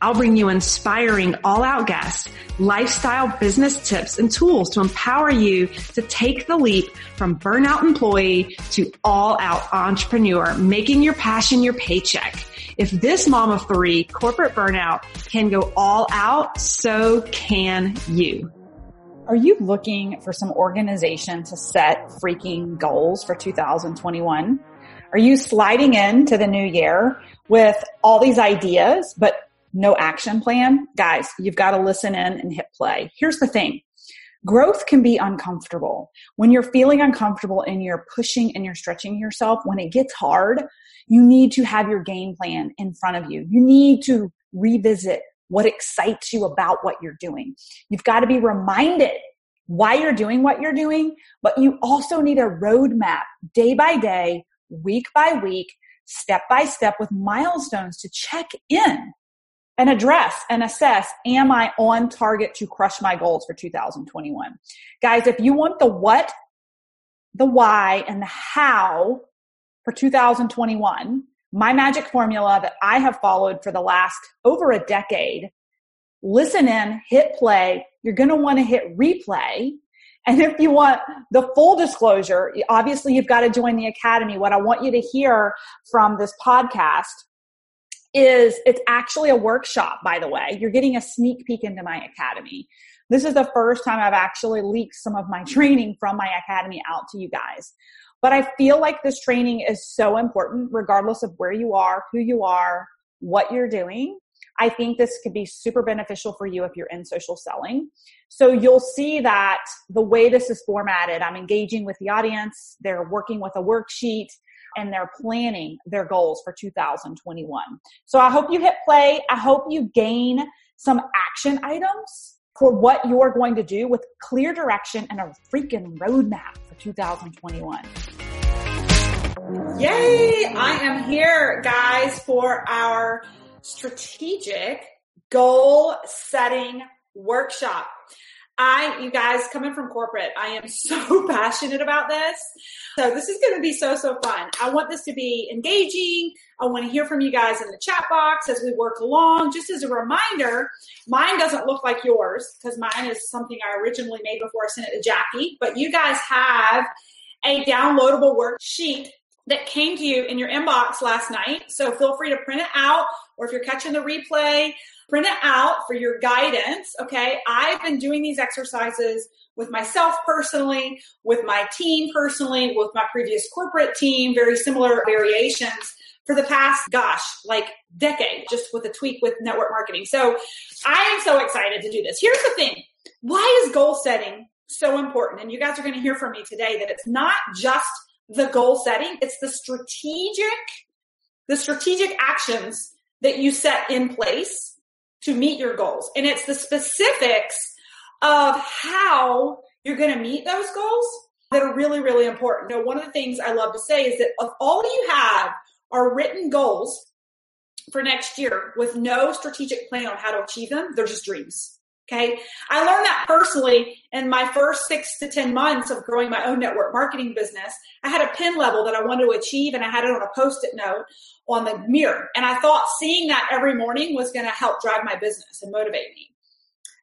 I'll bring you inspiring all out guests, lifestyle business tips and tools to empower you to take the leap from burnout employee to all out entrepreneur, making your passion your paycheck. If this mom of three corporate burnout can go all out, so can you. Are you looking for some organization to set freaking goals for 2021? Are you sliding into the new year with all these ideas, but no action plan, guys, you've got to listen in and hit play. Here's the thing. Growth can be uncomfortable. When you're feeling uncomfortable and you're pushing and you're stretching yourself, when it gets hard, you need to have your game plan in front of you. You need to revisit what excites you about what you're doing. You've got to be reminded why you're doing what you're doing, but you also need a roadmap day by day, week by week, step by step with milestones to check in and address and assess, am I on target to crush my goals for 2021? Guys, if you want the what, the why, and the how for 2021, my magic formula that I have followed for the last over a decade, listen in, hit play. You're going to want to hit replay. And if you want the full disclosure, obviously you've got to join the academy. What I want you to hear from this podcast is it's actually a workshop, by the way. You're getting a sneak peek into my academy. This is the first time I've actually leaked some of my training from my academy out to you guys. But I feel like this training is so important, regardless of where you are, who you are, what you're doing. I think this could be super beneficial for you if you're in social selling. So you'll see that the way this is formatted, I'm engaging with the audience. They're working with a worksheet and they're planning their goals for 2021. So I hope you hit play. I hope you gain some action items for what you're going to do with clear direction and a freaking roadmap for 2021. Yay! I am here, guys, for our strategic goal setting workshop. I, you guys, coming from corporate, I am so passionate about this. So this is going to be so, so fun. I want this to be engaging. I want to hear from you guys in the chat box as we work along. Just as a reminder, mine doesn't look like yours because mine is something I originally made before I sent it to Jackie, but you guys have a downloadable worksheet that came to you in your inbox last night. So feel free to print it out or if you're catching the replay, print it out for your guidance. Okay. I've been doing these exercises with myself personally, with my team personally, with my previous corporate team, very similar variations for the past, gosh, like decade, just with a tweak with network marketing. So I am so excited to do this. Here's the thing. Why is goal setting so important? And you guys are going to hear from me today that it's not just the goal setting, it's the strategic, the strategic actions that you set in place to meet your goals. And it's the specifics of how you're going to meet those goals that are really, really important. You know, one of the things I love to say is that if all you have are written goals for next year with no strategic plan on how to achieve them, they're just dreams. Okay. I learned that personally in my first six to 10 months of growing my own network marketing business. I had a pin level that I wanted to achieve and I had it on a post it note on the mirror. And I thought seeing that every morning was going to help drive my business and motivate me.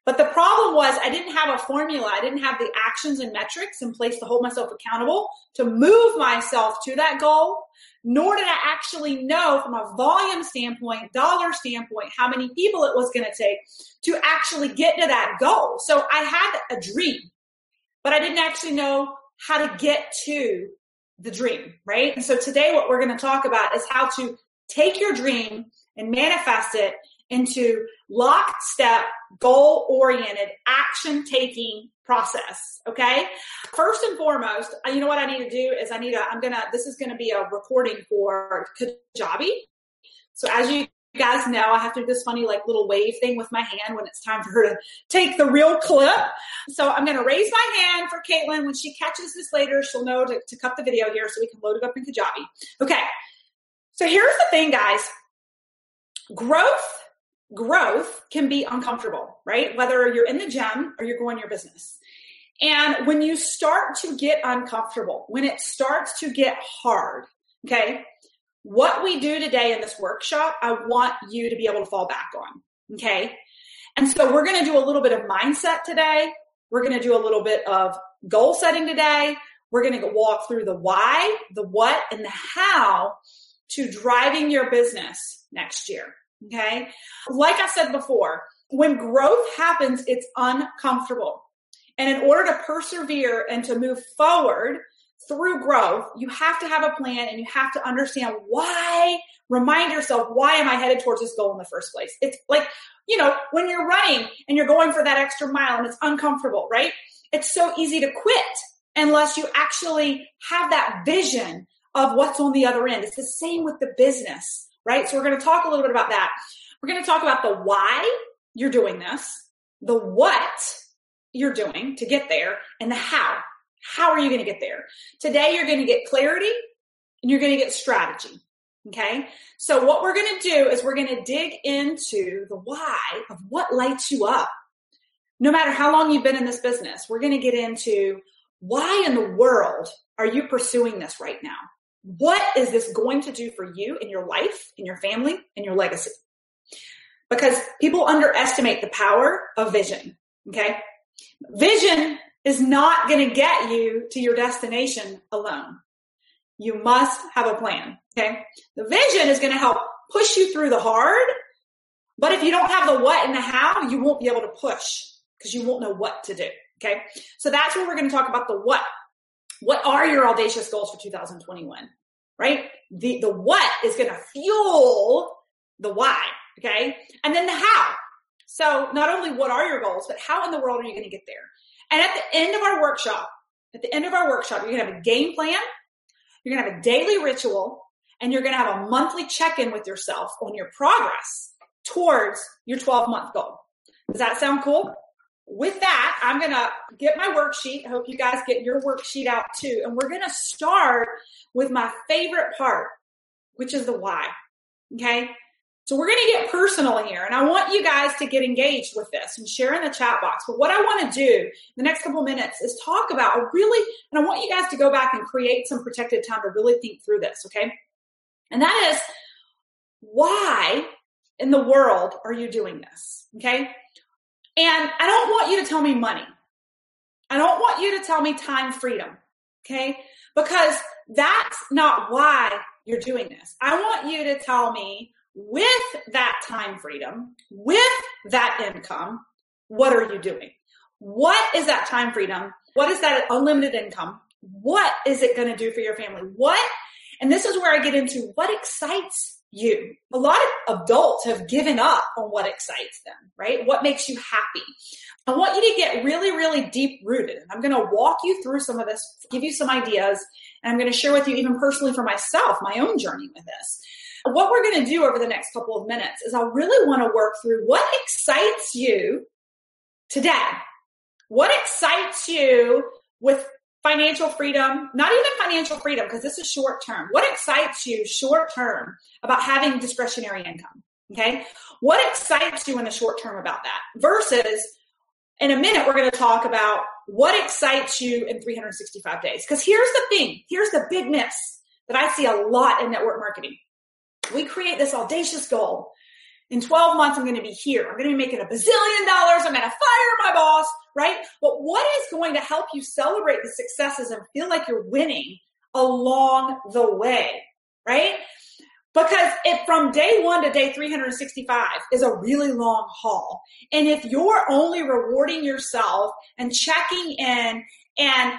But the problem was I didn't have a formula. I didn't have the actions and metrics in place to hold myself accountable to move myself to that goal. Nor did I actually know from a volume standpoint, dollar standpoint, how many people it was going to take to actually get to that goal. So I had a dream, but I didn't actually know how to get to the dream, right? And so today what we're going to talk about is how to take your dream and manifest it into lockstep, goal oriented, action taking process. Okay. First and foremost, uh, you know what I need to do is I need to, I'm going to, this is going to be a recording for Kajabi. So as you guys know, I have to do this funny like little wave thing with my hand when it's time for her to take the real clip. So I'm going to raise my hand for Caitlin. When she catches this later, she'll know to, to cut the video here so we can load it up in Kajabi. Okay. So here's the thing, guys. Growth, growth can be uncomfortable, right? Whether you're in the gym or you're growing your business. And when you start to get uncomfortable, when it starts to get hard, okay, what we do today in this workshop, I want you to be able to fall back on. Okay. And so we're going to do a little bit of mindset today. We're going to do a little bit of goal setting today. We're going to walk through the why, the what, and the how to driving your business next year. Okay. Like I said before, when growth happens, it's uncomfortable. And in order to persevere and to move forward, through growth, you have to have a plan and you have to understand why, remind yourself, why am I headed towards this goal in the first place? It's like, you know, when you're running and you're going for that extra mile and it's uncomfortable, right? It's so easy to quit unless you actually have that vision of what's on the other end. It's the same with the business, right? So we're going to talk a little bit about that. We're going to talk about the why you're doing this, the what you're doing to get there, and the how how are you going to get there? Today, you're going to get clarity and you're going to get strategy. Okay. So what we're going to do is we're going to dig into the why of what lights you up. No matter how long you've been in this business, we're going to get into why in the world are you pursuing this right now? What is this going to do for you in your life, in your family, in your legacy? Because people underestimate the power of vision. Okay. Vision is not going to get you to your destination alone. You must have a plan. Okay. The vision is going to help push you through the hard. But if you don't have the what and the how, you won't be able to push because you won't know what to do. Okay. So that's where we're going to talk about the what. What are your audacious goals for 2021? Right? The, the what is going to fuel the why. Okay. And then the how. So not only what are your goals, but how in the world are you going to get there? And at the end of our workshop, at the end of our workshop, you're going to have a game plan, you're going to have a daily ritual, and you're going to have a monthly check in with yourself on your progress towards your 12 month goal. Does that sound cool? With that, I'm going to get my worksheet. I hope you guys get your worksheet out too. And we're going to start with my favorite part, which is the why. Okay. So we're going to get personal here and I want you guys to get engaged with this and share in the chat box. But what I want to do the next couple minutes is talk about a really, and I want you guys to go back and create some protected time to really think through this. Okay. And that is why in the world are you doing this? Okay. And I don't want you to tell me money. I don't want you to tell me time freedom. Okay. Because that's not why you're doing this. I want you to tell me with that time freedom, with that income, what are you doing? What is that time freedom? What is that unlimited income? What is it going to do for your family? What? And this is where I get into what excites you. A lot of adults have given up on what excites them, right? What makes you happy? I want you to get really, really deep rooted. And I'm going to walk you through some of this, give you some ideas, and I'm going to share with you even personally for myself, my own journey with this. What we're going to do over the next couple of minutes is I really want to work through what excites you today. What excites you with financial freedom, not even financial freedom, because this is short term. What excites you short term about having discretionary income? Okay. What excites you in the short term about that versus in a minute, we're going to talk about what excites you in 365 days. Because here's the thing. Here's the big miss that I see a lot in network marketing we create this audacious goal. In 12 months, I'm going to be here. I'm going to be making a bazillion dollars. I'm going to fire my boss, right? But what is going to help you celebrate the successes and feel like you're winning along the way, right? Because if from day one to day 365 is a really long haul. And if you're only rewarding yourself and checking in and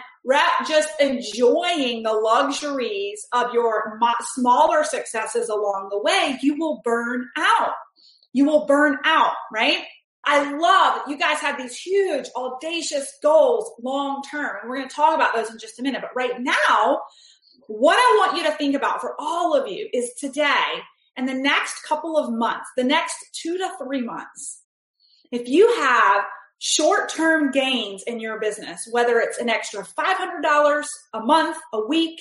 just enjoying the luxuries of your smaller successes along the way, you will burn out. You will burn out, right? I love you guys have these huge, audacious goals long term. And we're going to talk about those in just a minute. But right now, what I want you to think about for all of you is today and the next couple of months, the next two to three months, if you have short term gains in your business, whether it's an extra $500 a month, a week,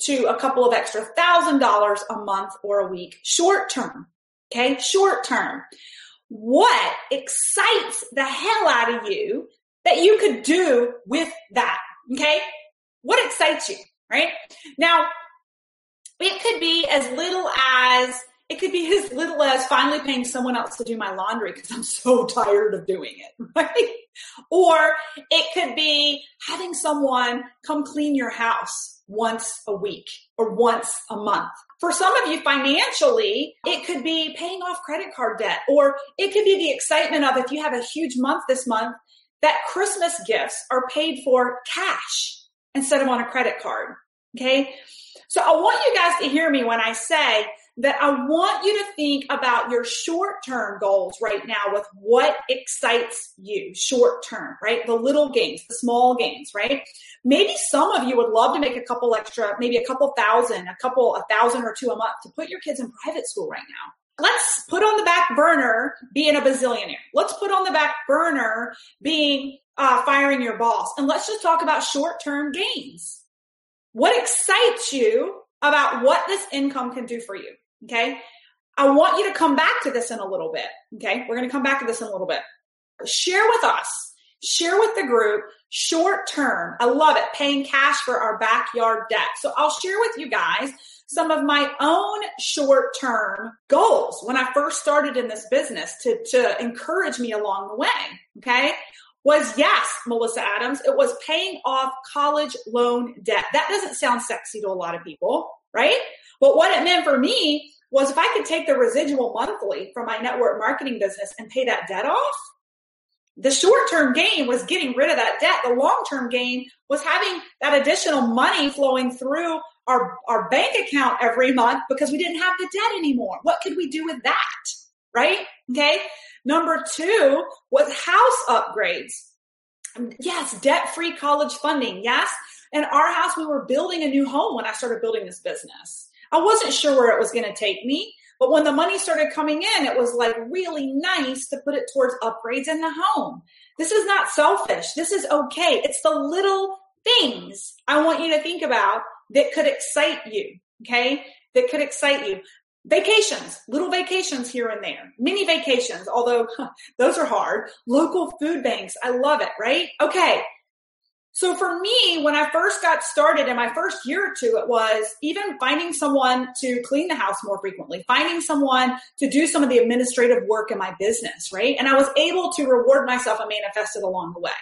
to a couple of extra thousand dollars a month or a week, short term. Okay, short term. What excites the hell out of you that you could do with that? Okay, what excites you, right? Now, it could be as little as it could be as little as finally paying someone else to do my laundry because I'm so tired of doing it, right? Or it could be having someone come clean your house once a week or once a month. For some of you financially, it could be paying off credit card debt, or it could be the excitement of if you have a huge month this month, that Christmas gifts are paid for cash instead of on a credit card. Okay. So I want you guys to hear me when I say that I want you to think about your short term goals right now with what excites you short term, right? The little gains, the small gains, right? Maybe some of you would love to make a couple extra, maybe a couple thousand, a couple, a thousand or two a month to put your kids in private school right now. Let's put on the back burner being a bazillionaire. Let's put on the back burner being uh, firing your boss. And let's just talk about short term gains. What excites you about what this income can do for you? Okay. I want you to come back to this in a little bit. Okay. We're going to come back to this in a little bit. Share with us, share with the group short term. I love it. Paying cash for our backyard deck. So I'll share with you guys some of my own short term goals when I first started in this business to, to encourage me along the way. Okay. Was yes, Melissa Adams. It was paying off college loan debt. That doesn't sound sexy to a lot of people, right? But what it meant for me was if I could take the residual monthly from my network marketing business and pay that debt off, the short term gain was getting rid of that debt. The long term gain was having that additional money flowing through our, our bank account every month because we didn't have the debt anymore. What could we do with that? Right? Okay. Number two was house upgrades. Yes, debt free college funding. Yes. In our house, we were building a new home when I started building this business. I wasn't sure where it was going to take me. But when the money started coming in, it was like really nice to put it towards upgrades in the home. This is not selfish. This is okay. It's the little things I want you to think about that could excite you. Okay. That could excite you. Vacations, little vacations here and there, mini vacations, although huh, those are hard. Local food banks. I love it, right? Okay. So for me, when I first got started in my first year or two, it was even finding someone to clean the house more frequently, finding someone to do some of the administrative work in my business, right? And I was able to reward myself and manifest it along the way.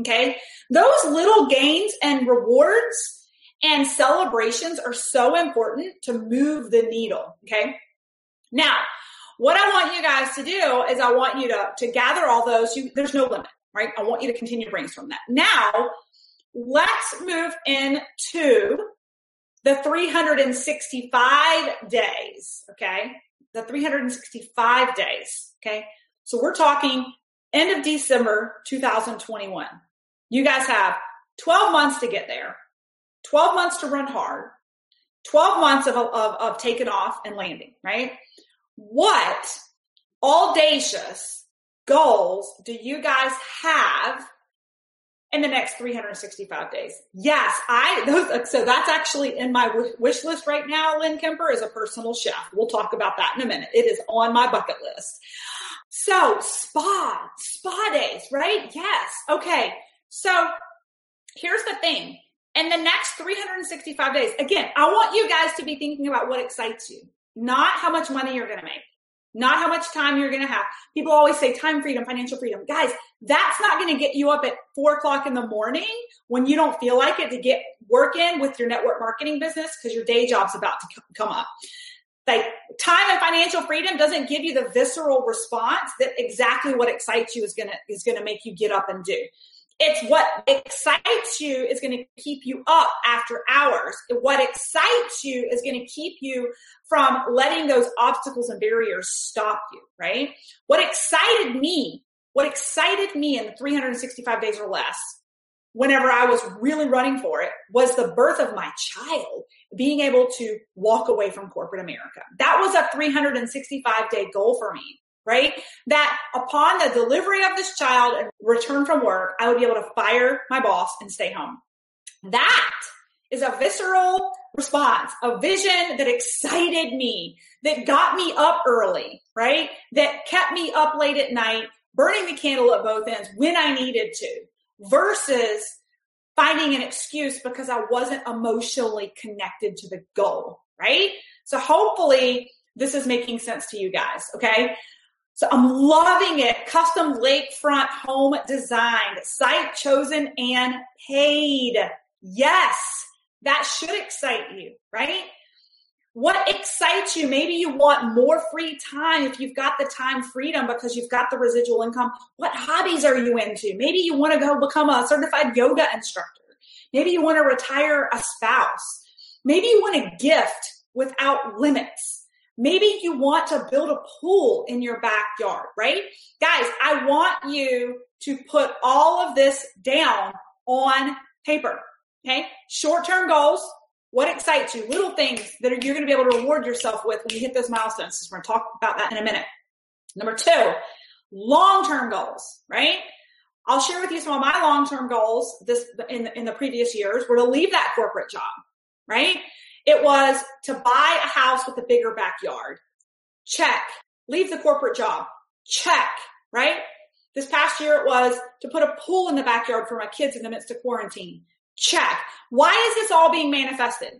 Okay. Those little gains and rewards and celebrations are so important to move the needle. Okay. Now, what I want you guys to do is I want you to, to gather all those. You, there's no limit, right? I want you to continue to brainstorm that. Now, let's move into the 365 days. Okay. The 365 days. Okay. So we're talking end of December 2021. You guys have 12 months to get there, 12 months to run hard, 12 months of, of, of taking off and landing, right? What audacious goals do you guys have in the next 365 days. Yes, I those so that's actually in my wish list right now. Lynn Kemper is a personal chef. We'll talk about that in a minute. It is on my bucket list. So spa, spa days, right? Yes. Okay. So here's the thing. In the next 365 days, again, I want you guys to be thinking about what excites you, not how much money you're going to make not how much time you're going to have. People always say time freedom, financial freedom. Guys, that's not going to get you up at four o'clock in the morning when you don't feel like it to get work in with your network marketing business because your day job's about to come up. Like time and financial freedom doesn't give you the visceral response that exactly what excites you is going to, is going to make you get up and do. It's what excites you is going to keep you up after hours. What excites you is going to keep you from letting those obstacles and barriers stop you, right? What excited me, what excited me in the 365 days or less whenever I was really running for it was the birth of my child, being able to walk away from corporate America. That was a 365 day goal for me right? That upon the delivery of this child and return from work, I would be able to fire my boss and stay home. That is a visceral response, a vision that excited me, that got me up early, right? That kept me up late at night, burning the candle at both ends when I needed to versus finding an excuse because I wasn't emotionally connected to the goal, right? So hopefully this is making sense to you guys, okay? So I'm loving it. Custom lakefront home designed, site chosen and paid. Yes, that should excite you, right? What excites you? Maybe you want more free time if you've got the time freedom because you've got the residual income. What hobbies are you into? Maybe you want to go become a certified yoga instructor. Maybe you want to retire a spouse. Maybe you want a gift without limits. Maybe you want to build a pool in your backyard, right? Guys, I want you to put all of this down on paper. Okay. Short term goals. What excites you? Little things that you're going to be able to reward yourself with when you hit those milestones. We're going to talk about that in a minute. Number two, long term goals, right? I'll share with you some of my long term goals this in, in the previous years were to leave that corporate job, right? It was to buy a house with a bigger backyard. Check. Leave the corporate job. Check. Right? This past year it was to put a pool in the backyard for my kids in the midst of quarantine. Check. Why is this all being manifested?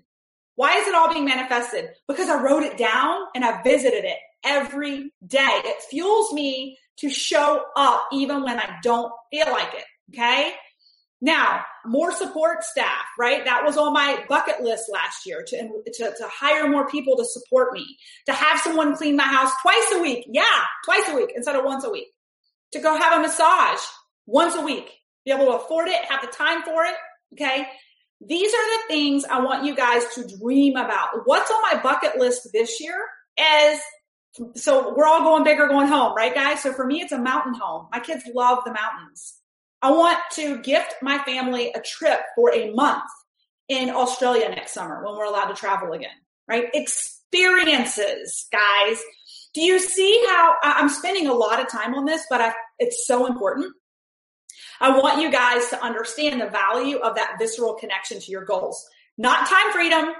Why is it all being manifested? Because I wrote it down and I visited it every day. It fuels me to show up even when I don't feel like it. Okay. Now, more support staff, right? That was on my bucket list last year to, to, to, hire more people to support me, to have someone clean my house twice a week. Yeah, twice a week instead of once a week. To go have a massage once a week, be able to afford it, have the time for it. Okay. These are the things I want you guys to dream about. What's on my bucket list this year is so we're all going bigger, going home, right guys? So for me, it's a mountain home. My kids love the mountains. I want to gift my family a trip for a month in Australia next summer when we're allowed to travel again, right? Experiences, guys. Do you see how I'm spending a lot of time on this, but I, it's so important. I want you guys to understand the value of that visceral connection to your goals. Not time freedom,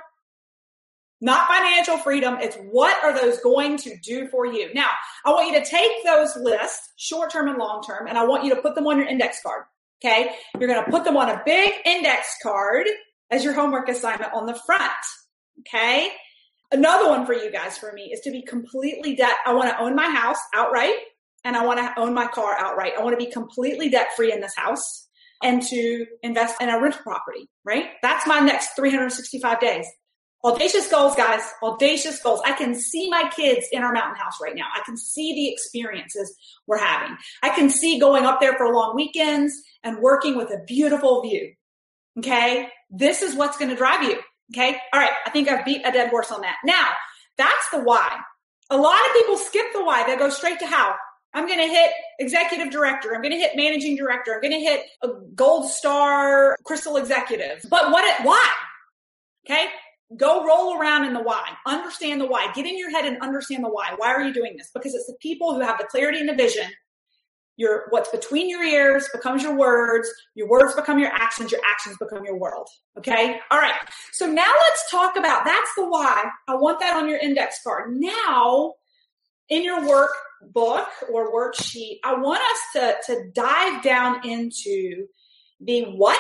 not financial freedom. It's what are those going to do for you? Now, I want you to take those lists, short term and long term, and I want you to put them on your index card. Okay. You're going to put them on a big index card as your homework assignment on the front. Okay. Another one for you guys, for me, is to be completely debt. I want to own my house outright and I want to own my car outright. I want to be completely debt free in this house and to invest in a rental property, right? That's my next 365 days. Audacious goals, guys. Audacious goals. I can see my kids in our mountain house right now. I can see the experiences we're having. I can see going up there for long weekends and working with a beautiful view. Okay. This is what's going to drive you. Okay. All right. I think I've beat a dead horse on that. Now, that's the why. A lot of people skip the why. They go straight to how. I'm going to hit executive director. I'm going to hit managing director. I'm going to hit a gold star crystal executive. But what, why? Okay. Go roll around in the why. Understand the why. Get in your head and understand the why. Why are you doing this? Because it's the people who have the clarity and the vision. Your what's between your ears becomes your words. Your words become your actions. Your actions become your world. Okay. All right. So now let's talk about that's the why. I want that on your index card. Now, in your workbook or worksheet, I want us to to dive down into the what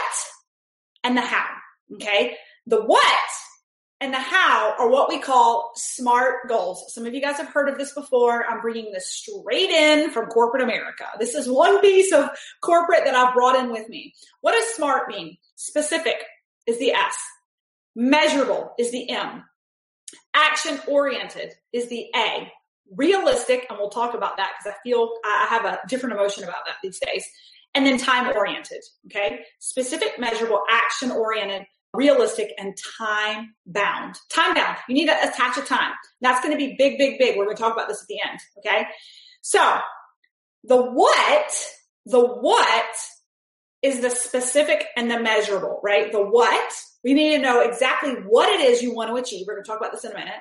and the how. Okay. The what and the how are what we call smart goals. Some of you guys have heard of this before. I'm bringing this straight in from corporate America. This is one piece of corporate that I've brought in with me. What does smart mean? Specific is the S. Measurable is the M. Action oriented is the A. Realistic, and we'll talk about that because I feel I have a different emotion about that these days. and then time oriented. Okay. Specific, measurable, action oriented, realistic, and time bound. Time bound. You need to attach a time. That's going to be big, big, big. We're going to talk about this at the end. Okay. So the what, the what is the specific and the measurable, right? The what, we need to know exactly what it is you want to achieve. We're going to talk about this in a minute.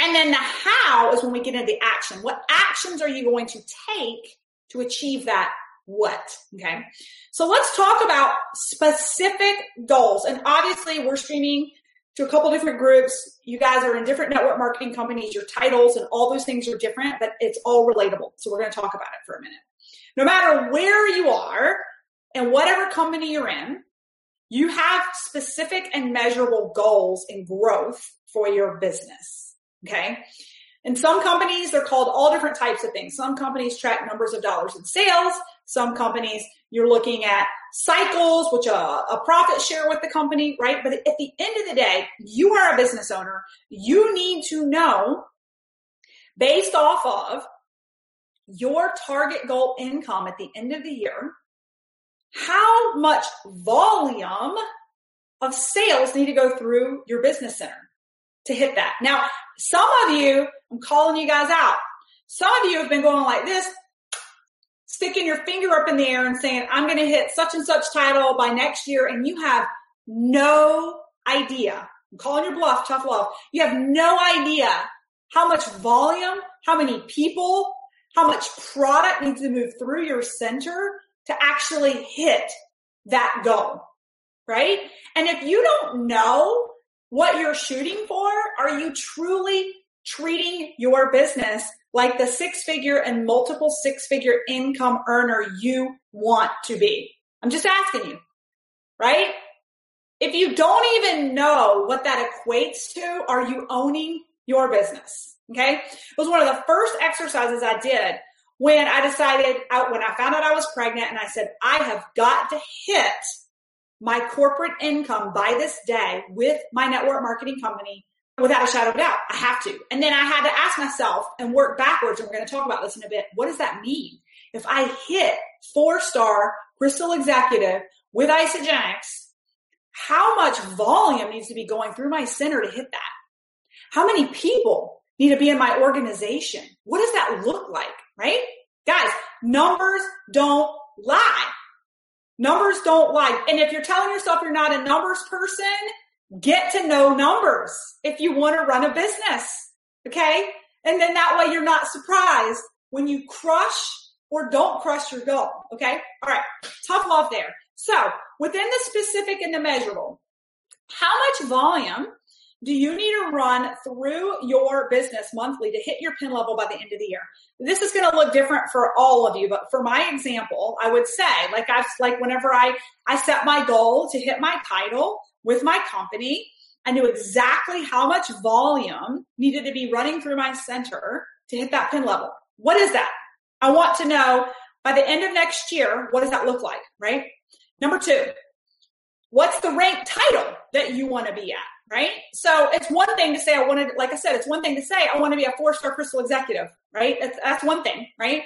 And then the how is when we get into the action. What actions are you going to take to achieve that what? Okay. So let's talk about specific goals. And obviously we're streaming to a couple different groups. You guys are in different network marketing companies. Your titles and all those things are different, but it's all relatable. So we're going to talk about it for a minute. No matter where you are and whatever company you're in, you have specific and measurable goals and growth for your business. Okay. In some companies, they're called all different types of things. Some companies track numbers of dollars in sales. Some companies, you're looking at cycles, which a, a profit share with the company, right? But at the end of the day, you are a business owner. You need to know based off of your target goal income at the end of the year, how much volume of sales need to go through your business center to hit that. Now, some of you, I'm calling you guys out. Some of you have been going like this, sticking your finger up in the air and saying, I'm going to hit such and such title by next year. And you have no idea. I'm calling your bluff, tough love. You have no idea how much volume, how many people, how much product needs to move through your center to actually hit that goal. Right? And if you don't know what you're shooting for, are you truly treating your business like the six figure and multiple six figure income earner you want to be? I'm just asking you, right? If you don't even know what that equates to, are you owning your business? Okay. It was one of the first exercises I did when I decided out, when I found out I was pregnant and I said, I have got to hit my corporate income by this day with my network marketing company without a shadow of doubt. I have to. And then I had to ask myself and work backwards. And we're going to talk about this in a bit. What does that mean? If I hit four star crystal executive with Isagenix, how much volume needs to be going through my center to hit that? How many people need to be in my organization? What does that look like? Right? Guys, numbers don't lie. Numbers don't lie. And if you're telling yourself you're not a numbers person, get to know numbers if you want to run a business. Okay. And then that way you're not surprised when you crush or don't crush your goal. Okay. All right. Tough love there. So within the specific and the measurable, how much volume do you need to run through your business monthly to hit your pin level by the end of the year? This is going to look different for all of you, but for my example, I would say, like I've, like whenever I, I set my goal to hit my title, with my company. I knew exactly how much volume needed to be running through my center to hit that pin level. What is that? I want to know by the end of next year, what does that look like, right? Number two, what's the rank title that you want to be at, right? So it's one thing to say, I wanted, like I said, it's one thing to say, I want to be a four star crystal executive, right? That's, that's one thing, right?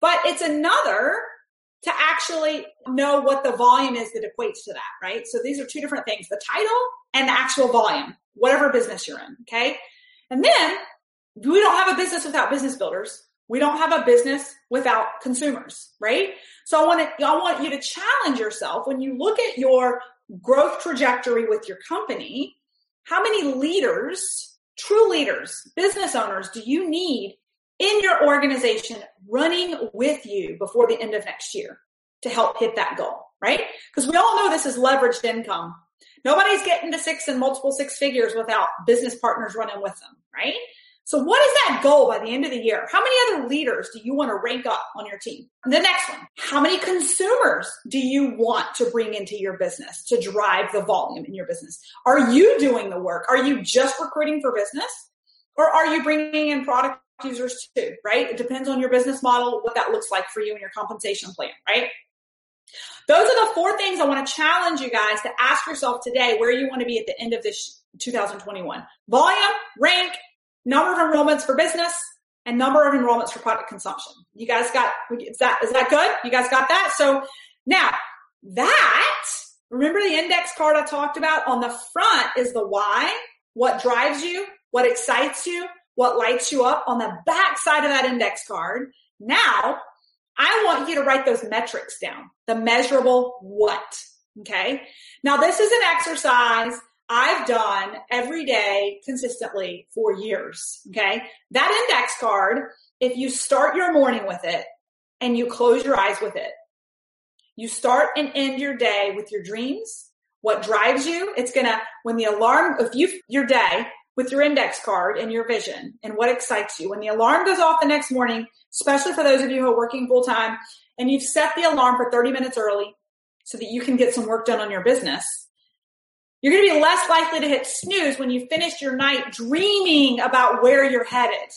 But it's another to actually know what the volume is that equates to that, right? So these are two different things, the title and the actual volume, whatever business you're in. Okay. And then we don't have a business without business builders. We don't have a business without consumers, right? So I want to, I want you to challenge yourself when you look at your growth trajectory with your company. How many leaders, true leaders, business owners do you need in your organization running with you before the end of next year to help hit that goal, right? Because we all know this is leveraged income. Nobody's getting to six and multiple six figures without business partners running with them, right? So what is that goal by the end of the year? How many other leaders do you want to rank up on your team? The next one, how many consumers do you want to bring into your business to drive the volume in your business? Are you doing the work? Are you just recruiting for business? Or are you bringing in product users too, right? It depends on your business model, what that looks like for you and your compensation plan, right? Those are the four things I want to challenge you guys to ask yourself today where you want to be at the end of this 2021. Volume, rank, number of enrollments for business, and number of enrollments for product consumption. You guys got, is that, is that good? You guys got that? So now that, remember the index card I talked about on the front is the why, what drives you, what excites you, what lights you up on the back side of that index card. Now I want you to write those metrics down, the measurable what. Okay. Now this is an exercise I've done every day consistently for years. Okay. That index card, if you start your morning with it and you close your eyes with it, you start and end your day with your dreams, what drives you. It's going to, when the alarm, if you, your day with your index card and your vision and what excites you, when the alarm goes off the next morning, especially for those of you who are working full time and you've set the alarm for 30 minutes early so that you can get some work done on your business you're going to be less likely to hit snooze when you finish your night dreaming about where you're headed,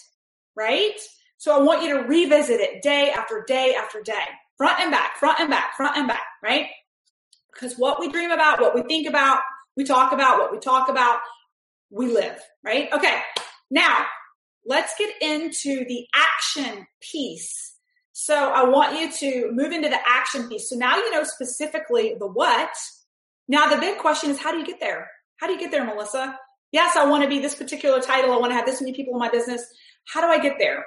right? So I want you to revisit it day after day after day, front and back, front and back, front and back, right? Because what we dream about, what we think about, we talk about, what we talk about, we live, right? Okay. Now let's get into the action piece. So I want you to move into the action piece. So now you know specifically the what, now the big question is how do you get there? How do you get there, Melissa? Yes, I want to be this particular title. I want to have this many people in my business. How do I get there?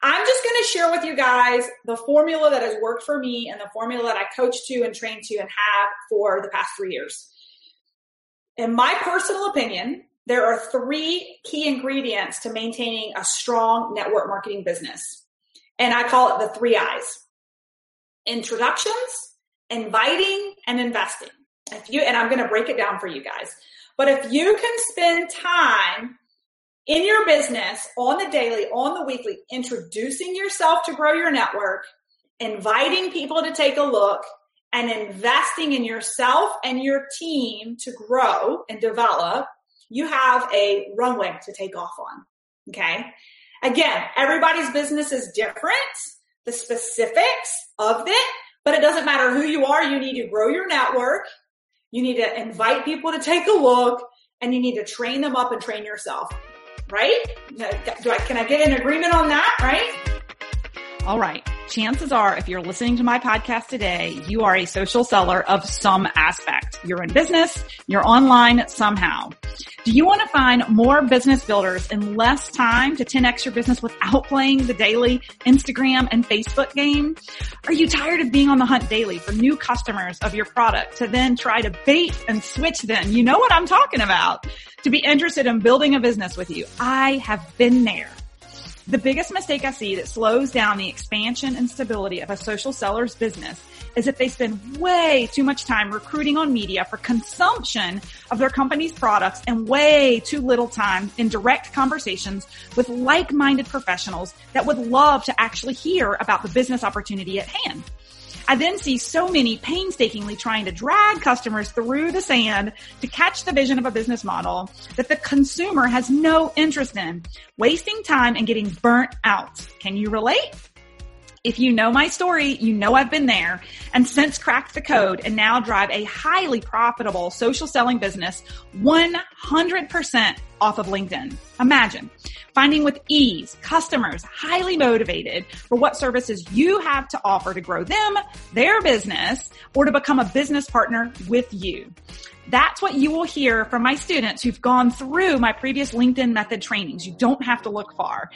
I'm just going to share with you guys the formula that has worked for me and the formula that I coach to and train to and have for the past three years. In my personal opinion, there are three key ingredients to maintaining a strong network marketing business. And I call it the three I's introductions, inviting, and investing. If you, and I'm going to break it down for you guys, but if you can spend time in your business on the daily, on the weekly, introducing yourself to grow your network, inviting people to take a look, and investing in yourself and your team to grow and develop, you have a runway to take off on. Okay. Again, everybody's business is different. The specifics of it, but it doesn't matter who you are. You need to grow your network you need to invite people to take a look and you need to train them up and train yourself. Right? Do I, can I get an agreement on that? Right? All right. Chances are, if you're listening to my podcast today, you are a social seller of some aspect. You're in business, you're online somehow. Do you want to find more business builders in less time to 10x your business without playing the daily Instagram and Facebook game? Are you tired of being on the hunt daily for new customers of your product to then try to bait and switch them? You know what I'm talking about. To be interested in building a business with you. I have been there. The biggest mistake I see that slows down the expansion and stability of a social seller's business is if they spend way too much time recruiting on media for consumption of their company's products and way too little time in direct conversations with like-minded professionals that would love to actually hear about the business opportunity at hand. I then see so many painstakingly trying to drag customers through the sand to catch the vision of a business model that the consumer has no interest in, wasting time and getting burnt out. Can you relate? If you know my story, you know I've been there and since cracked the code and now drive a highly profitable social selling business 100% off of LinkedIn. Imagine finding with ease customers highly motivated for what services you have to offer to grow them, their business, or to become a business partner with you. That's what you will hear from my students who've gone through my previous LinkedIn method trainings. You don't have to look far.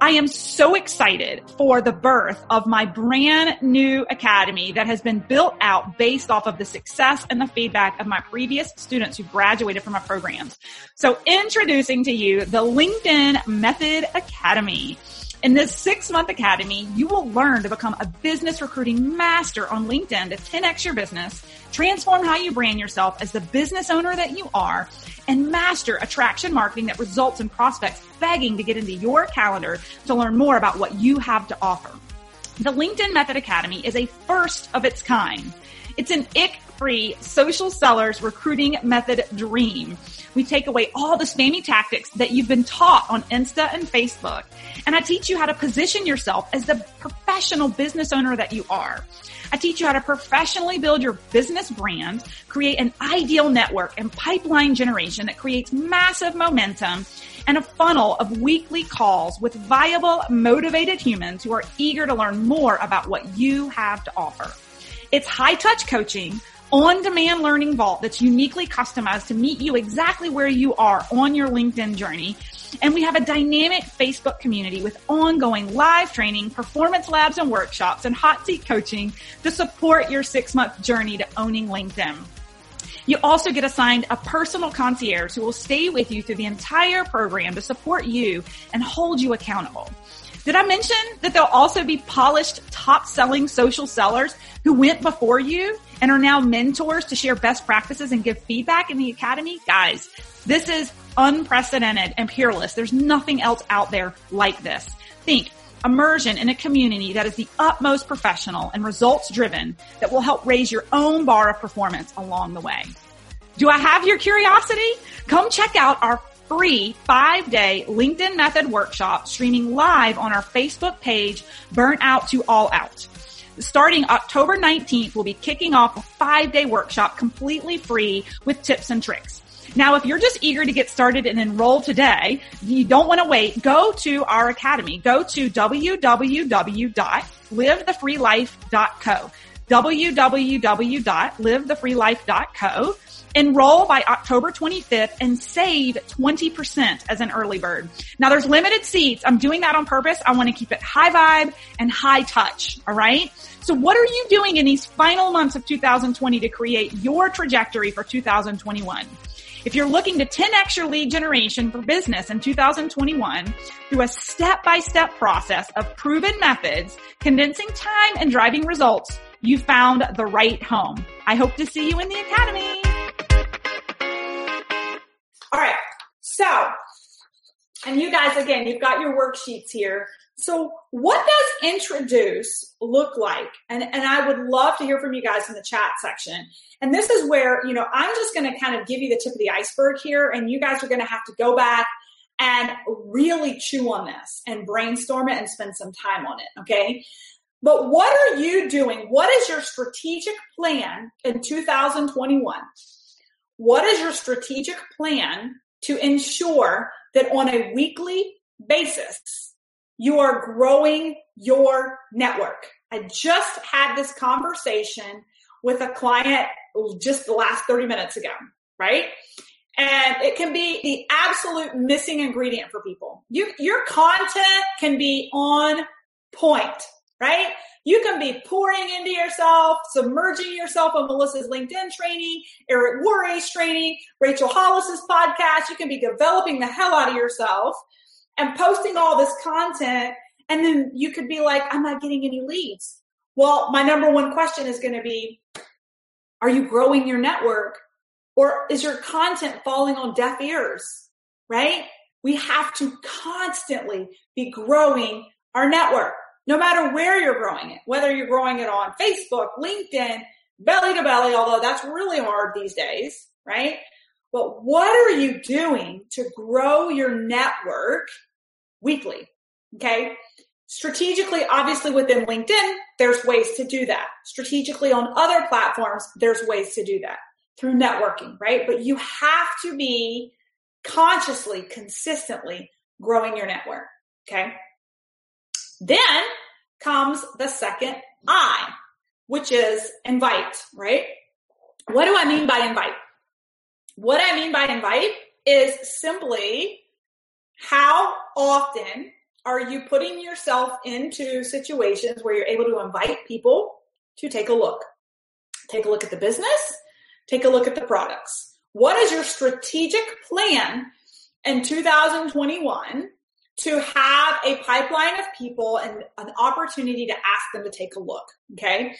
I am so excited for the birth of my brand new academy that has been built out based off of the success and the feedback of my previous students who graduated from my programs. So introducing to you the LinkedIn Method Academy. In this six month academy, you will learn to become a business recruiting master on LinkedIn to 10x your business, transform how you brand yourself as the business owner that you are, and master attraction marketing that results in prospects begging to get into your calendar to learn more about what you have to offer. The LinkedIn Method Academy is a first of its kind. It's an ick free social sellers recruiting method dream We take away all the spammy tactics that you've been taught on Insta and Facebook. And I teach you how to position yourself as the professional business owner that you are. I teach you how to professionally build your business brand, create an ideal network and pipeline generation that creates massive momentum and a funnel of weekly calls with viable, motivated humans who are eager to learn more about what you have to offer. It's high touch coaching, on demand learning vault that's uniquely customized to meet you exactly where you are on your LinkedIn journey. And we have a dynamic Facebook community with ongoing live training, performance labs and workshops and hot seat coaching to support your six month journey to owning LinkedIn. You also get assigned a personal concierge who will stay with you through the entire program to support you and hold you accountable. Did I mention that there'll also be polished top selling social sellers who went before you and are now mentors to share best practices and give feedback in the academy? Guys, this is unprecedented and peerless. There's nothing else out there like this. Think immersion in a community that is the utmost professional and results driven that will help raise your own bar of performance along the way. Do I have your curiosity? Come check out our free five day LinkedIn method workshop streaming live on our Facebook page, Burnt Out to All Out. Starting October 19th, we'll be kicking off a five day workshop completely free with tips and tricks. Now, if you're just eager to get started and enroll today, you don't want to wait, go to our academy. Go to www.livethefreelife.co www.livethefreelife.co Enroll by October 25th and save 20% as an early bird. Now there's limited seats. I'm doing that on purpose. I want to keep it high vibe and high touch. All right. So what are you doing in these final months of 2020 to create your trajectory for 2021? If you're looking to 10x your lead generation for business in 2021 through a step-by-step process of proven methods, condensing time and driving results, you found the right home. I hope to see you in the academy. All right. So, and you guys, again, you've got your worksheets here. So what does introduce look like? And, and I would love to hear from you guys in the chat section. And this is where, you know, I'm just going to kind of give you the tip of the iceberg here and you guys are going to have to go back and really chew on this and brainstorm it and spend some time on it. Okay. But what are you doing? What is your strategic plan in 2021 what is your strategic plan to ensure that on a weekly basis, you are growing your network? I just had this conversation with a client just the last 30 minutes ago, right? And it can be the absolute missing ingredient for people. You, your content can be on point, right? You can be pouring into yourself, submerging yourself on Melissa's LinkedIn training, Eric Worre's training, Rachel Hollis's podcast. You can be developing the hell out of yourself and posting all this content. And then you could be like, I'm not getting any leads. Well, my number one question is going to be, are you growing your network or is your content falling on deaf ears? Right? We have to constantly be growing our network no matter where you're growing it, whether you're growing it on Facebook, LinkedIn, belly to belly, although that's really hard these days, right? But what are you doing to grow your network weekly? Okay. Strategically, obviously within LinkedIn, there's ways to do that. Strategically on other platforms, there's ways to do that through networking, right? But you have to be consciously, consistently growing your network. Okay. Then comes the second I, which is invite, right? What do I mean by invite? What I mean by invite is simply how often are you putting yourself into situations where you're able to invite people to take a look? Take a look at the business, take a look at the products. What is your strategic plan in 2021 to have a pipeline of people and an opportunity to ask them to take a look. Okay.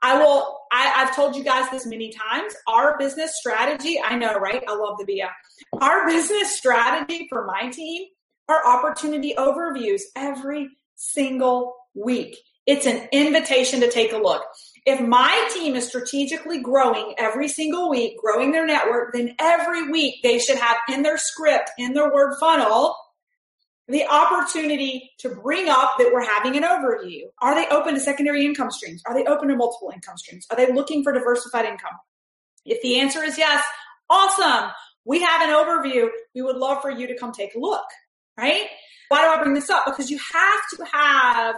I will, I, have told you guys this many times. Our business strategy, I know, right? I love the BS. Our business strategy for my team are opportunity overviews every single week. It's an invitation to take a look. If my team is strategically growing every single week, growing their network, then every week they should have in their script, in their word funnel, the opportunity to bring up that we're having an overview. Are they open to secondary income streams? Are they open to multiple income streams? Are they looking for diversified income? If the answer is yes, awesome. We have an overview. We would love for you to come take a look, right? Why do I bring this up? Because you have to have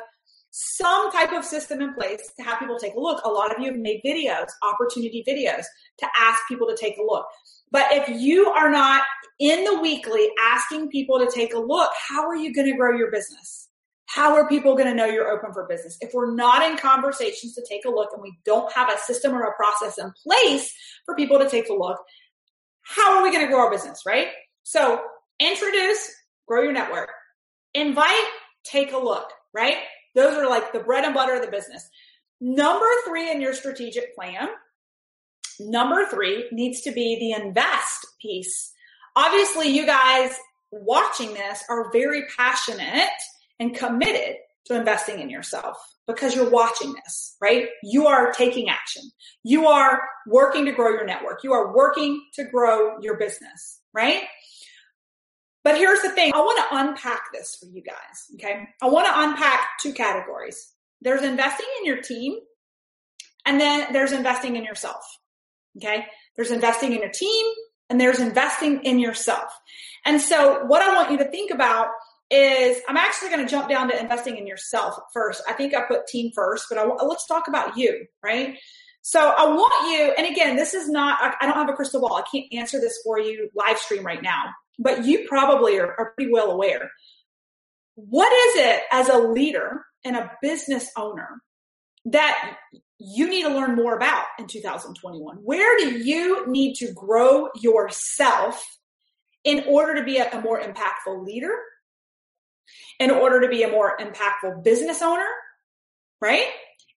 some type of system in place to have people take a look. A lot of you have made videos, opportunity videos to ask people to take a look. But if you are not in the weekly asking people to take a look, how are you going to grow your business? How are people going to know you're open for business? If we're not in conversations to take a look and we don't have a system or a process in place for people to take a look, how are we going to grow our business, right? So introduce, grow your network. Invite, take a look, right? Those are like the bread and butter of the business. Number three in your strategic plan, number three needs to be the invest piece. Obviously, you guys watching this are very passionate and committed to investing in yourself because you're watching this, right? You are taking action. You are working to grow your network. You are working to grow your business, right? But here's the thing I want to unpack this for you guys. Okay. I want to unpack two categories there's investing in your team, and then there's investing in yourself. Okay. There's investing in your team, and there's investing in yourself. And so, what I want you to think about is I'm actually going to jump down to investing in yourself first. I think I put team first, but I, let's talk about you, right? So I want you, and again, this is not, I don't have a crystal ball. I can't answer this for you live stream right now but you probably are, are pretty well aware. What is it as a leader and a business owner that you need to learn more about in 2021? Where do you need to grow yourself in order to be a, a, more impactful leader? In order to be a more impactful business owner? Right?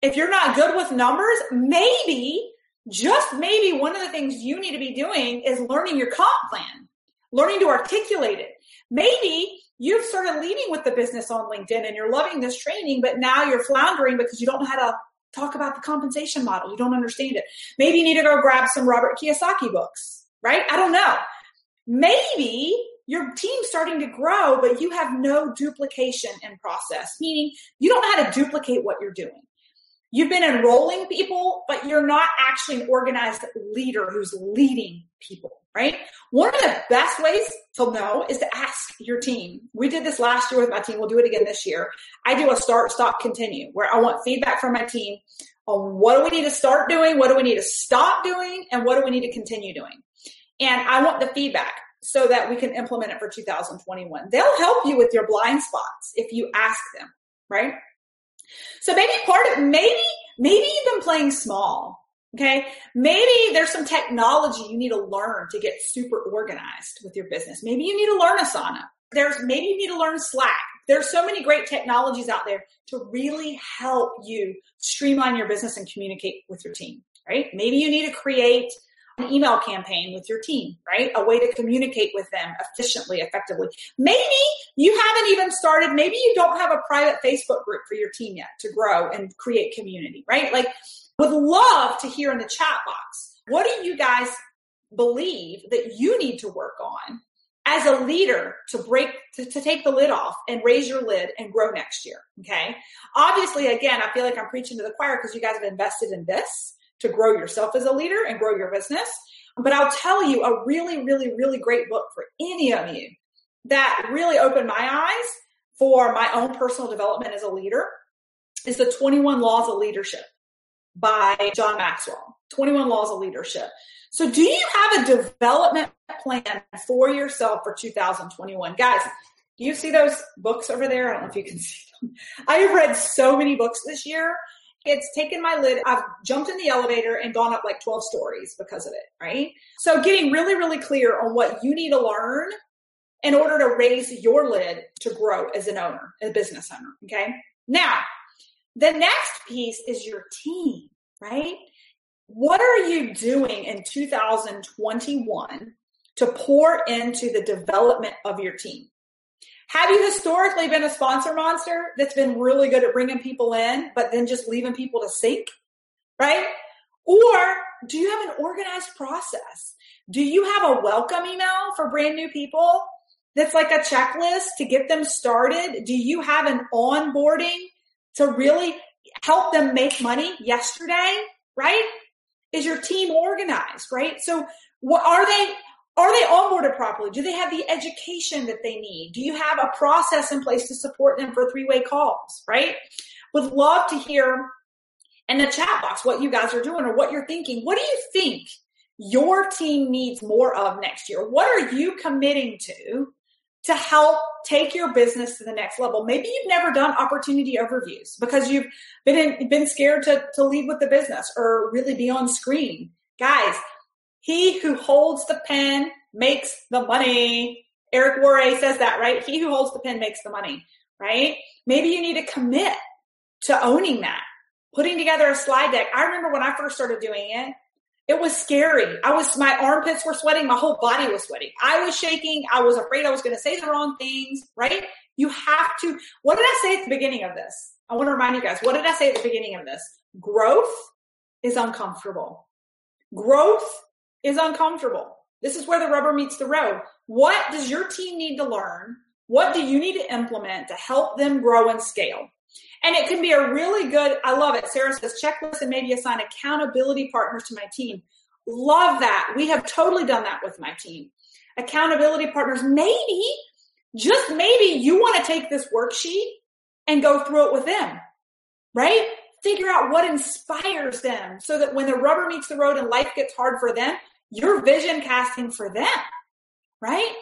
If you're not good with numbers, maybe, just maybe one of the things you need to be doing is learning your comp plan learning to articulate it. Maybe you've started leading with the business on LinkedIn and you're loving this training, but now you're floundering because you don't know how to talk about the compensation model. You don't understand it. Maybe you need to go grab some Robert Kiyosaki books, right? I don't know. Maybe your team's starting to grow, but you have no duplication in process, meaning you don't know how to duplicate what you're doing. You've been enrolling people, but you're not actually an organized leader who's leading people right? One of the best ways to know is to ask your team. We did this last year with my team. We'll do it again this year. I do a start, stop, continue where I want feedback from my team on what do we need to start doing? What do we need to stop doing? And what do we need to continue doing? And I want the feedback so that we can implement it for 2021. They'll help you with your blind spots if you ask them, right? So maybe part of, maybe, maybe you've been playing small Okay. Maybe there's some technology you need to learn to get super organized with your business. Maybe you need to learn Asana. There's maybe you need to learn Slack. There's so many great technologies out there to really help you streamline your business and communicate with your team, right? Maybe you need to create an email campaign with your team, right? A way to communicate with them efficiently, effectively. Maybe you haven't even started, maybe you don't have a private Facebook group for your team yet to grow and create community, right? Like would love to hear in the chat box. What do you guys believe that you need to work on as a leader to break to, to, take the lid off and raise your lid and grow next year okay obviously again i feel like i'm preaching to the choir because you guys have invested in this to grow yourself as a leader and grow your business but i'll tell you a really really really great book for any of you that really opened my eyes for my own personal development as a leader is the 21 laws of leadership by John Maxwell, 21 Laws of Leadership. So, do you have a development plan for yourself for 2021? Guys, do you see those books over there? I don't know if you can see them. I have read so many books this year. It's taken my lid. I've jumped in the elevator and gone up like 12 stories because of it, right? So, getting really, really clear on what you need to learn in order to raise your lid to grow as an owner, a business owner, okay? Now, the next piece is your team, right? What are you doing in 2021 to pour into the development of your team? Have you historically been a sponsor monster that's been really good at bringing people in, but then just leaving people to sink? Right? Or do you have an organized process? Do you have a welcome email for brand new people that's like a checklist to get them started? Do you have an onboarding to really help them make money yesterday? Right? Is your team organized? Right? So what are they? Are they onboarded properly? Do they have the education that they need? Do you have a process in place to support them for three way calls? Right? Would love to hear in the chat box what you guys are doing or what you're thinking. What do you think your team needs more of next year? What are you committing to to help take your business to the next level? Maybe you've never done opportunity overviews because you've been in, been scared to, to lead with the business or really be on screen. Guys, he who holds the pen makes the money. Eric Worre says that, right? He who holds the pen makes the money, right? Maybe you need to commit to owning that putting together a slide deck. I remember when I first started doing it, it was scary. I was, my armpits were sweating. My whole body was sweating. I was shaking. I was afraid I was going to say the wrong things, right? You have to, what did I say at the beginning of this? I want to remind you guys, what did I say at the beginning of this? Growth is uncomfortable. Growth is uncomfortable. This is where the rubber meets the road. What does your team need to learn? What do you need to implement to help them grow and scale? And it can be a really good, I love it. Sarah says checklist and maybe assign accountability partners to my team. Love that. We have totally done that with my team. Accountability partners, maybe, just maybe you want to take this worksheet and go through it with them, right? Figure out what inspires them so that when the rubber meets the road and life gets hard for them, you're vision casting for them, right?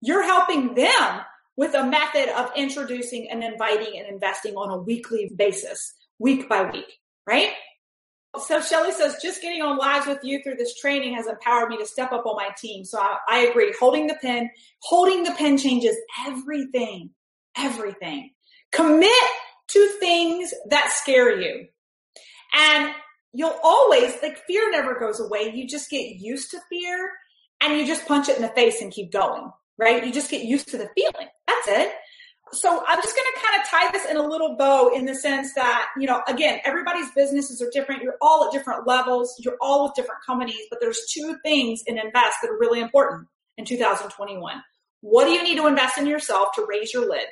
You're helping them with a method of introducing and inviting and investing on a weekly basis, week by week, right? So Shelly says, just getting on lives with you through this training has empowered me to step up on my team. So I, I agree. Holding the pen, holding the pen changes everything, everything. Commit to things that scare you. And you'll always, like fear never goes away. You just get used to fear and you just punch it in the face and keep going right? You just get used to the feeling. That's it. So I'm just going to kind of tie this in a little bow in the sense that, you know, again, everybody's businesses are different. You're all at different levels. You're all with different companies, but there's two things in invest that are really important in 2021. What do you need to invest in yourself to raise your lid?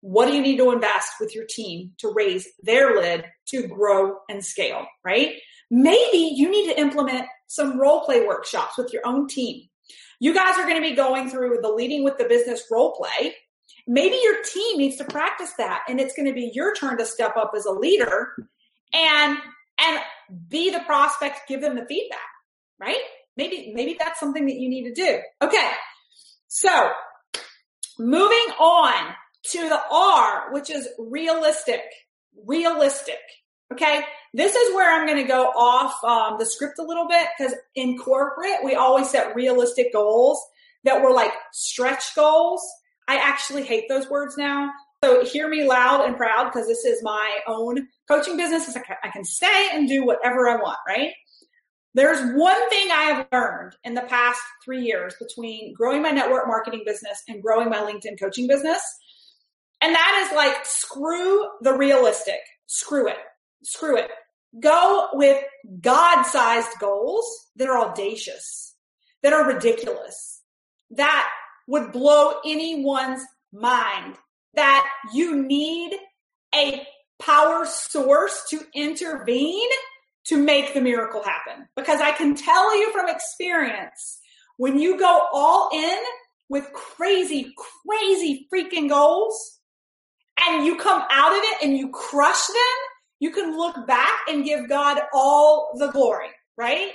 What do you need to invest with your team to raise their lid to grow and scale, right? Maybe you need to implement some role play workshops with your own team you guys are going to be going through the leading with the business role play. Maybe your team needs to practice that and it's going to be your turn to step up as a leader and and be the prospect, give them the feedback, right? Maybe maybe that's something that you need to do. Okay. So, moving on to the R, which is realistic. Realistic. Okay. This is where I'm going to go off um, the script a little bit because in corporate, we always set realistic goals that were like stretch goals. I actually hate those words now. So hear me loud and proud because this is my own coaching business. I can say and do whatever I want, right? There's one thing I have learned in the past three years between growing my network marketing business and growing my LinkedIn coaching business. And that is like, screw the realistic. Screw it screw it. Go with God sized goals that are audacious, that are ridiculous, that would blow anyone's mind, that you need a power source to intervene to make the miracle happen. Because I can tell you from experience, when you go all in with crazy, crazy freaking goals and you come out of it and you crush them, you can look back and give God all the glory, right?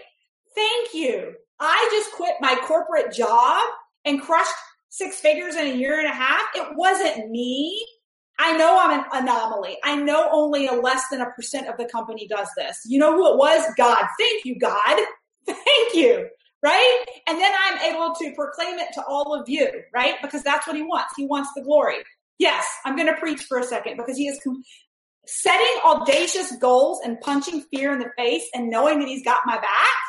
Thank you. I just quit my corporate job and crushed six figures in a year and a half. It wasn't me. I know I'm an anomaly. I know only a less than a percent of the company does this. You know who it was? God. Thank you, God. Thank you. Right? And then I'm able to proclaim it to all of you, right? Because that's what he wants. He wants the glory. Yes, I'm going to preach for a second because he is setting audacious goals and punching fear in the face and knowing that he's got my back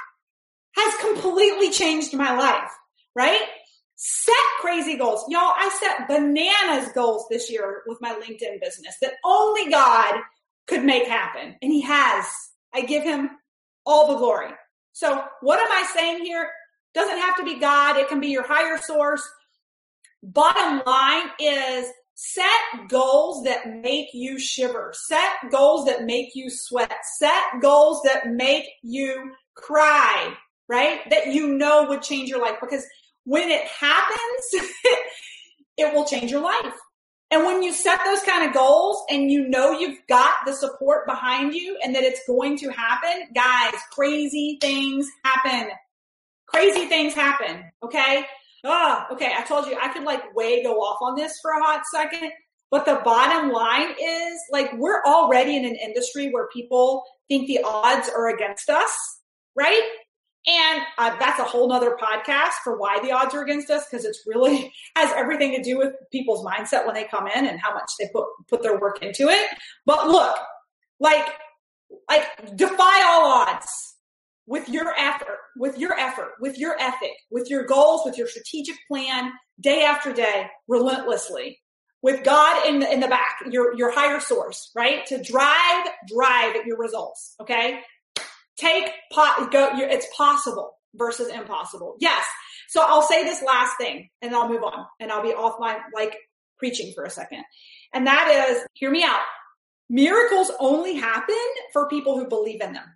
has completely changed my life, right? Set crazy goals. Y'all, I set bananas goals this year with my LinkedIn business that only God could make happen. And he has. I give him all the glory. So what am I saying here? Doesn't have to be God. It can be your higher source. Bottom line is set goals that make you shiver. Set goals that make you sweat. Set goals that make you cry, right? That you know would change your life because when it happens, it will change your life. And when you set those kind of goals and you know you've got the support behind you and that it's going to happen, guys, crazy things happen. Crazy things happen. Okay. Oh, okay. I told you I could like way go off on this for a hot second, but the bottom line is like we're already in an industry where people think the odds are against us, right? And uh, that's a whole nother podcast for why the odds are against us because it's really has everything to do with people's mindset when they come in and how much they put put their work into it. But look, like like defy all odds with your effort, with your effort, with your ethic, with your goals, with your strategic plan, day after day, relentlessly, with God in the in the back, your your higher source, right? To drive drive your results. Okay, take pot go it's possible versus impossible. Yes. So i'll say this last thing and i'll move on and i'll be off my like preaching for a second. And that is hear me out. Miracles only happen for people who believe in them.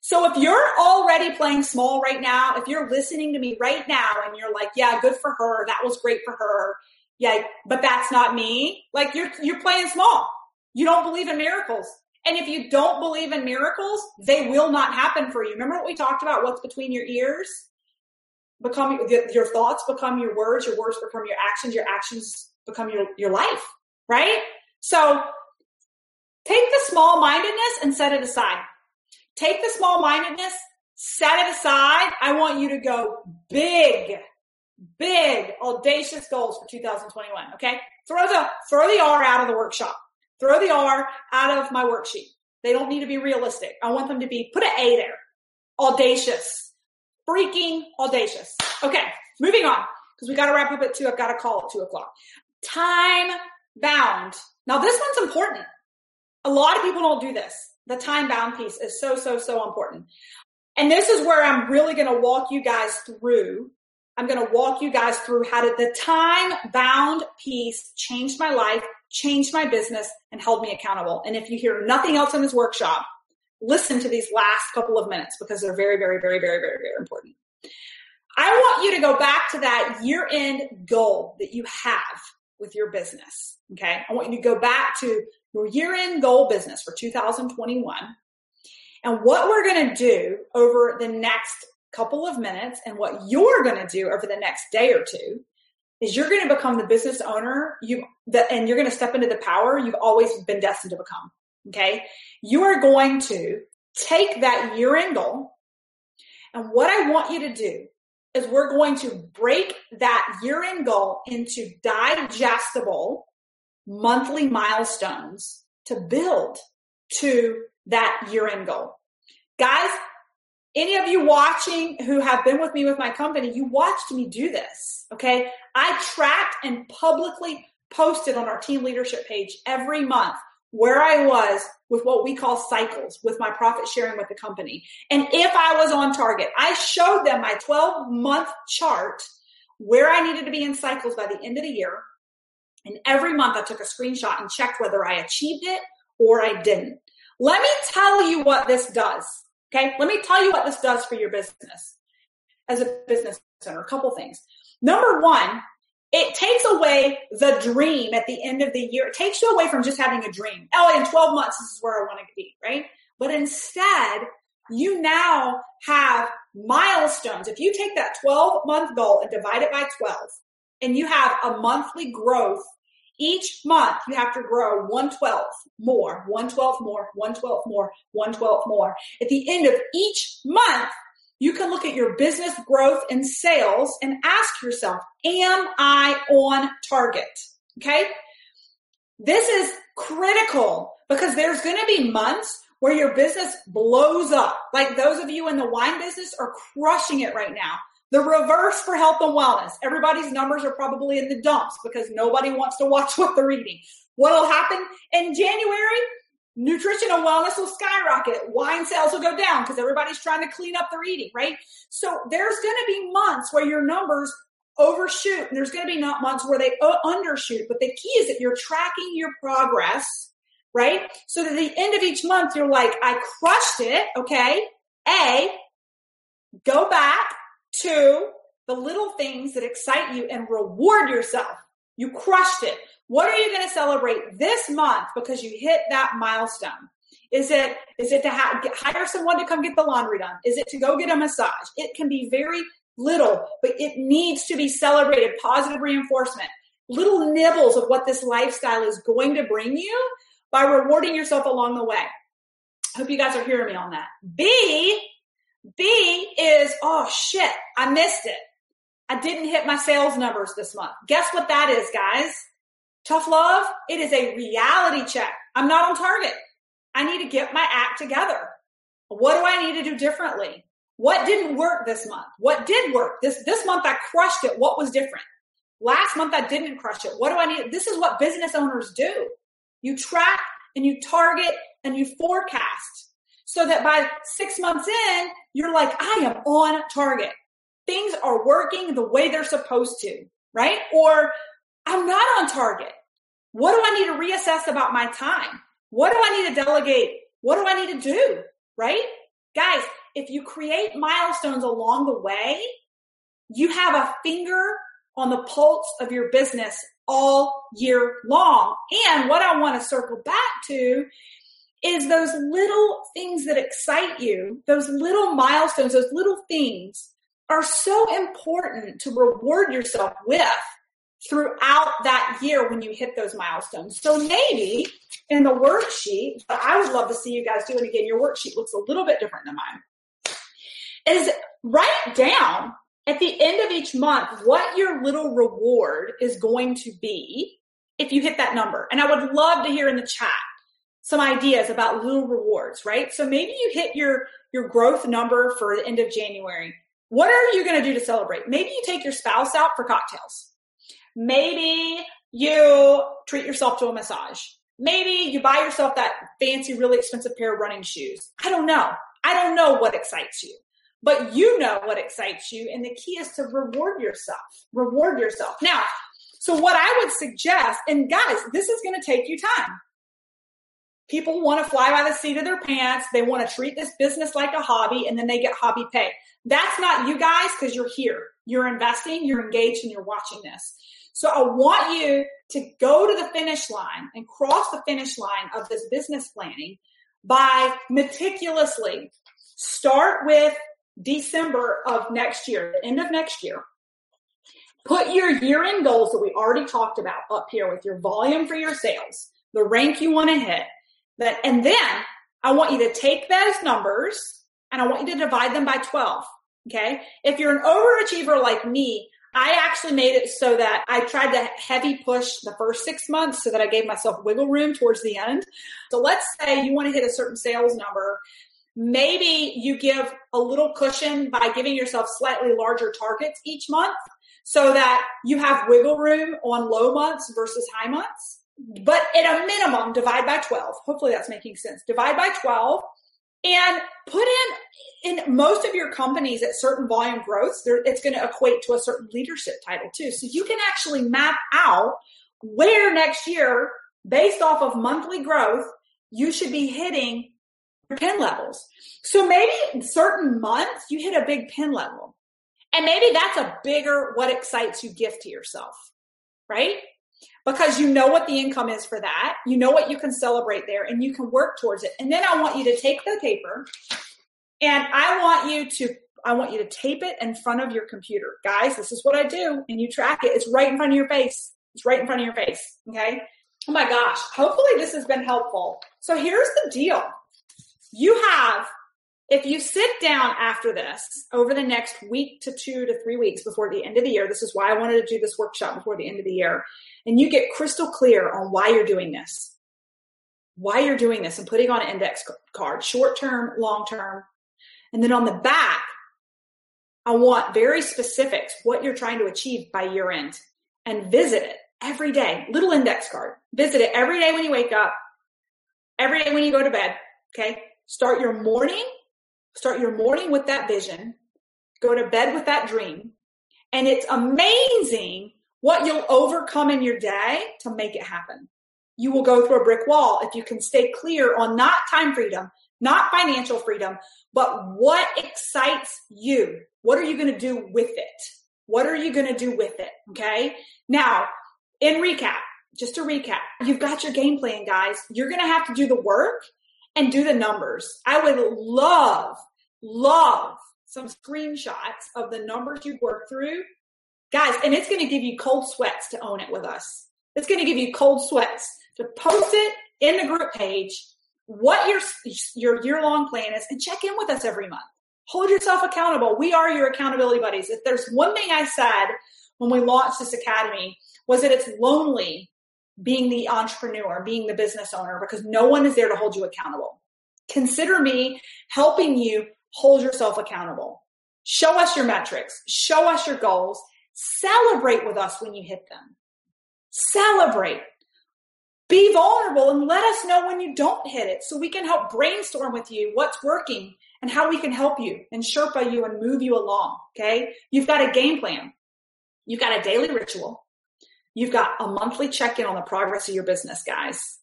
So if you're already playing small right now if you're listening to me right now and you're like yeah good for her that was great for her yeah but that's not me like you're you're playing small. You don't believe in miracles and if you don't believe in miracles, they will not happen for you. Remember what we talked about? What's between your ears? Become your thoughts become your words, your words become your actions, your actions become your, your life, right? So take the small mindedness and set it aside. Take the small mindedness, set it aside. I want you to go big, big, audacious goals for 2021. Okay. Throw the, throw the R out of the workshop. Throw the R out of my worksheet. They don't need to be realistic. I want them to be, put an A there. Audacious. Freaking audacious. Okay, moving on, because we got to wrap up at two. I've got to call at two o'clock. Time bound. Now, this one's important. A lot of people don't do this. The time bound piece is so, so, so important. And this is where I'm really going to walk you guys through. I'm going to walk you guys through how did the time bound piece change my life changed my business and held me accountable. And if you hear nothing else in this workshop, listen to these last couple of minutes because they're very, very, very, very, very, very important. I want you to go back to that year end goal that you have with your business. Okay. I want you to go back to your year end goal business for 2021. And what we're going to do over the next couple of minutes and what you're going to do over the next day or two is you're going to become the business owner you that and you're going to step into the power you've always been destined to become okay you are going to take that year end goal and what i want you to do is we're going to break that year end goal into digestible monthly milestones to build to that year end goal guys any of you watching who have been with me with my company, you watched me do this. Okay. I tracked and publicly posted on our team leadership page every month where I was with what we call cycles with my profit sharing with the company. And if I was on target, I showed them my 12 month chart where I needed to be in cycles by the end of the year. And every month I took a screenshot and checked whether I achieved it or I didn't. Let me tell you what this does. Okay. Let me tell you what this does for your business as a business owner. A couple things. Number one, it takes away the dream at the end of the year. It takes you away from just having a dream. Oh, in 12 months, this is where I want to be, right? But instead, you now have milestones. If you take that 12 month goal and divide it by 12, and you have a monthly growth each month you have to grow 112 more, 112 more, 112 more, 112 more. At the end of each month, you can look at your business growth and sales and ask yourself, am I on target? Okay. This is critical because there's going to be months where your business blows up. Like those of you in the wine business are crushing it right now. The reverse for health and wellness. Everybody's numbers are probably in the dumps because nobody wants to watch what they're eating. What'll happen in January? Nutrition and wellness will skyrocket. Wine sales will go down because everybody's trying to clean up their eating, right? So there's going to be months where your numbers overshoot and there's going to be not months where they undershoot. But the key is that you're tracking your progress, right? So that at the end of each month, you're like, I crushed it. Okay. A, go back to the little things that excite you and reward yourself. You crushed it. What are you going to celebrate this month because you hit that milestone? Is it is it to ha- hire someone to come get the laundry done? Is it to go get a massage? It can be very little, but it needs to be celebrated. Positive reinforcement, little nibbles of what this lifestyle is going to bring you by rewarding yourself along the way. Hope you guys are hearing me on that. B, B is, oh shit, I missed it. I didn't hit my sales numbers this month. Guess what that is, guys? Tough love, it is a reality check. I'm not on target. I need to get my act together. What do I need to do differently? What didn't work this month? What did work? This this month I crushed it. What was different? Last month I didn't crush it. What do I need? This is what business owners do. You track and you target and you forecast so that by six months in, you're like, I am on target. Things are working the way they're supposed to, right? Or I'm not on target. What do I need to reassess about my time? What do I need to delegate? What do I need to do? Right? Guys, if you create milestones along the way, you have a finger on the pulse of your business all year long. And what I want to circle back to is those little things that excite you, those little milestones, those little things are so important to reward yourself with throughout that year when you hit those milestones. So maybe in the worksheet, I would love to see you guys do it again. Your worksheet looks a little bit different than mine is write down at the end of each month what your little reward is going to be if you hit that number. And I would love to hear in the chat some ideas about little rewards, right? So maybe you hit your your growth number for the end of January. What are you going to do to celebrate? Maybe you take your spouse out for cocktails. Maybe you treat yourself to a massage. Maybe you buy yourself that fancy, really expensive pair of running shoes. I don't know. I don't know what excites you but you know what excites you. And the key is to reward yourself. Reward yourself. Now, so what I would suggest, and guys, this is going to take you time. People want to fly by the seat of their pants. They want to treat this business like a hobby and then they get hobby pay. That's not you guys because you're here. You're investing, you're engaged, and you're watching this. So I want you to go to the finish line and cross the finish line of this business planning by meticulously start with December of next year, the end of next year, put your year end goals that we already talked about up here with your volume for your sales, the rank you want to hit. That, and then I want you to take those numbers and I want you to divide them by 12. Okay. If you're an overachiever like me, I actually made it so that I tried to heavy push the first six months so that I gave myself wiggle room towards the end. So let's say you want to hit a certain sales number Maybe you give a little cushion by giving yourself slightly larger targets each month so that you have wiggle room on low months versus high months. Mm-hmm. But at a minimum, divide by 12. Hopefully that's making sense. Divide by 12 and put in in most of your companies at certain volume growths, it's going to equate to a certain leadership title too. So you can actually map out where next year, based off of monthly growth, you should be hitting pin levels. So maybe in certain months you hit a big pin level. And maybe that's a bigger what excites you gift to yourself, right? Because you know what the income is for that. You know what you can celebrate there and you can work towards it. And then I want you to take the paper and I want you to I want you to tape it in front of your computer. Guys, this is what I do and you track it. It's right in front of your face. It's right in front of your face, okay? Oh my gosh, hopefully this has been helpful. So here's the deal you have if you sit down after this over the next week to two to three weeks before the end of the year, this is why I wanted to do this workshop before the end of the year, and you get crystal clear on why you're doing this, why you're doing this, and putting on an index card, short term, long term. And then on the back, I want very specifics, what you're trying to achieve by year end and visit it every day. Little index card. Visit it every day when you wake up, every day when you go to bed. Okay. Start your morning, start your morning with that vision, go to bed with that dream. And it's amazing what you'll overcome in your day to make it happen. You will go through a brick wall if you can stay clear on not time freedom, not financial freedom, but what excites you. What are you going to do with it? What are you going to do with it? Okay. Now, in recap, just to recap, you've got your game plan, guys. You're going to have to do the work and do the numbers. I would love, love some screenshots of the numbers you work through. Guys, and it's going to give you cold sweats to own it with us. It's going to give you cold sweats to post it in the group page, what your, your year long plan is, and check in with us every month. Hold yourself accountable. We are your accountability buddies. If there's one thing I said when we launched this academy was that it's lonely being the entrepreneur, being the business owner, because no one is there to hold you accountable. Consider me helping you hold yourself accountable. Show us your metrics, show us your goals, celebrate with us when you hit them. Celebrate. Be vulnerable and let us know when you don't hit it so we can help brainstorm with you what's working and how we can help you and Sherpa you and move you along. Okay. You've got a game plan. You've got a daily ritual. You've got a monthly check in on the progress of your business, guys.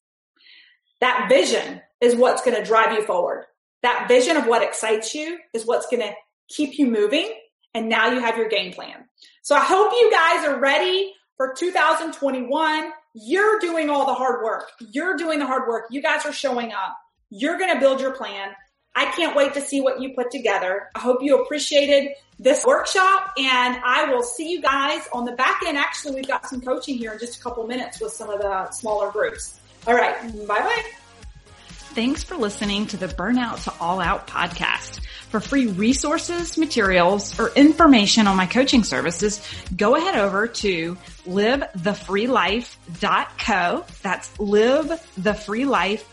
That vision is what's going to drive you forward. That vision of what excites you is what's going to keep you moving. And now you have your game plan. So I hope you guys are ready for 2021. You're doing all the hard work. You're doing the hard work. You guys are showing up. You're going to build your plan. I can't wait to see what you put together. I hope you appreciated this workshop and I will see you guys on the back end. Actually, we've got some coaching here in just a couple minutes with some of the smaller groups. All right. Bye bye. Thanks for listening to the Burnout to All Out podcast. For free resources, materials, or information on my coaching services, go ahead over to livethefreelife.co. That's livethefreelife.co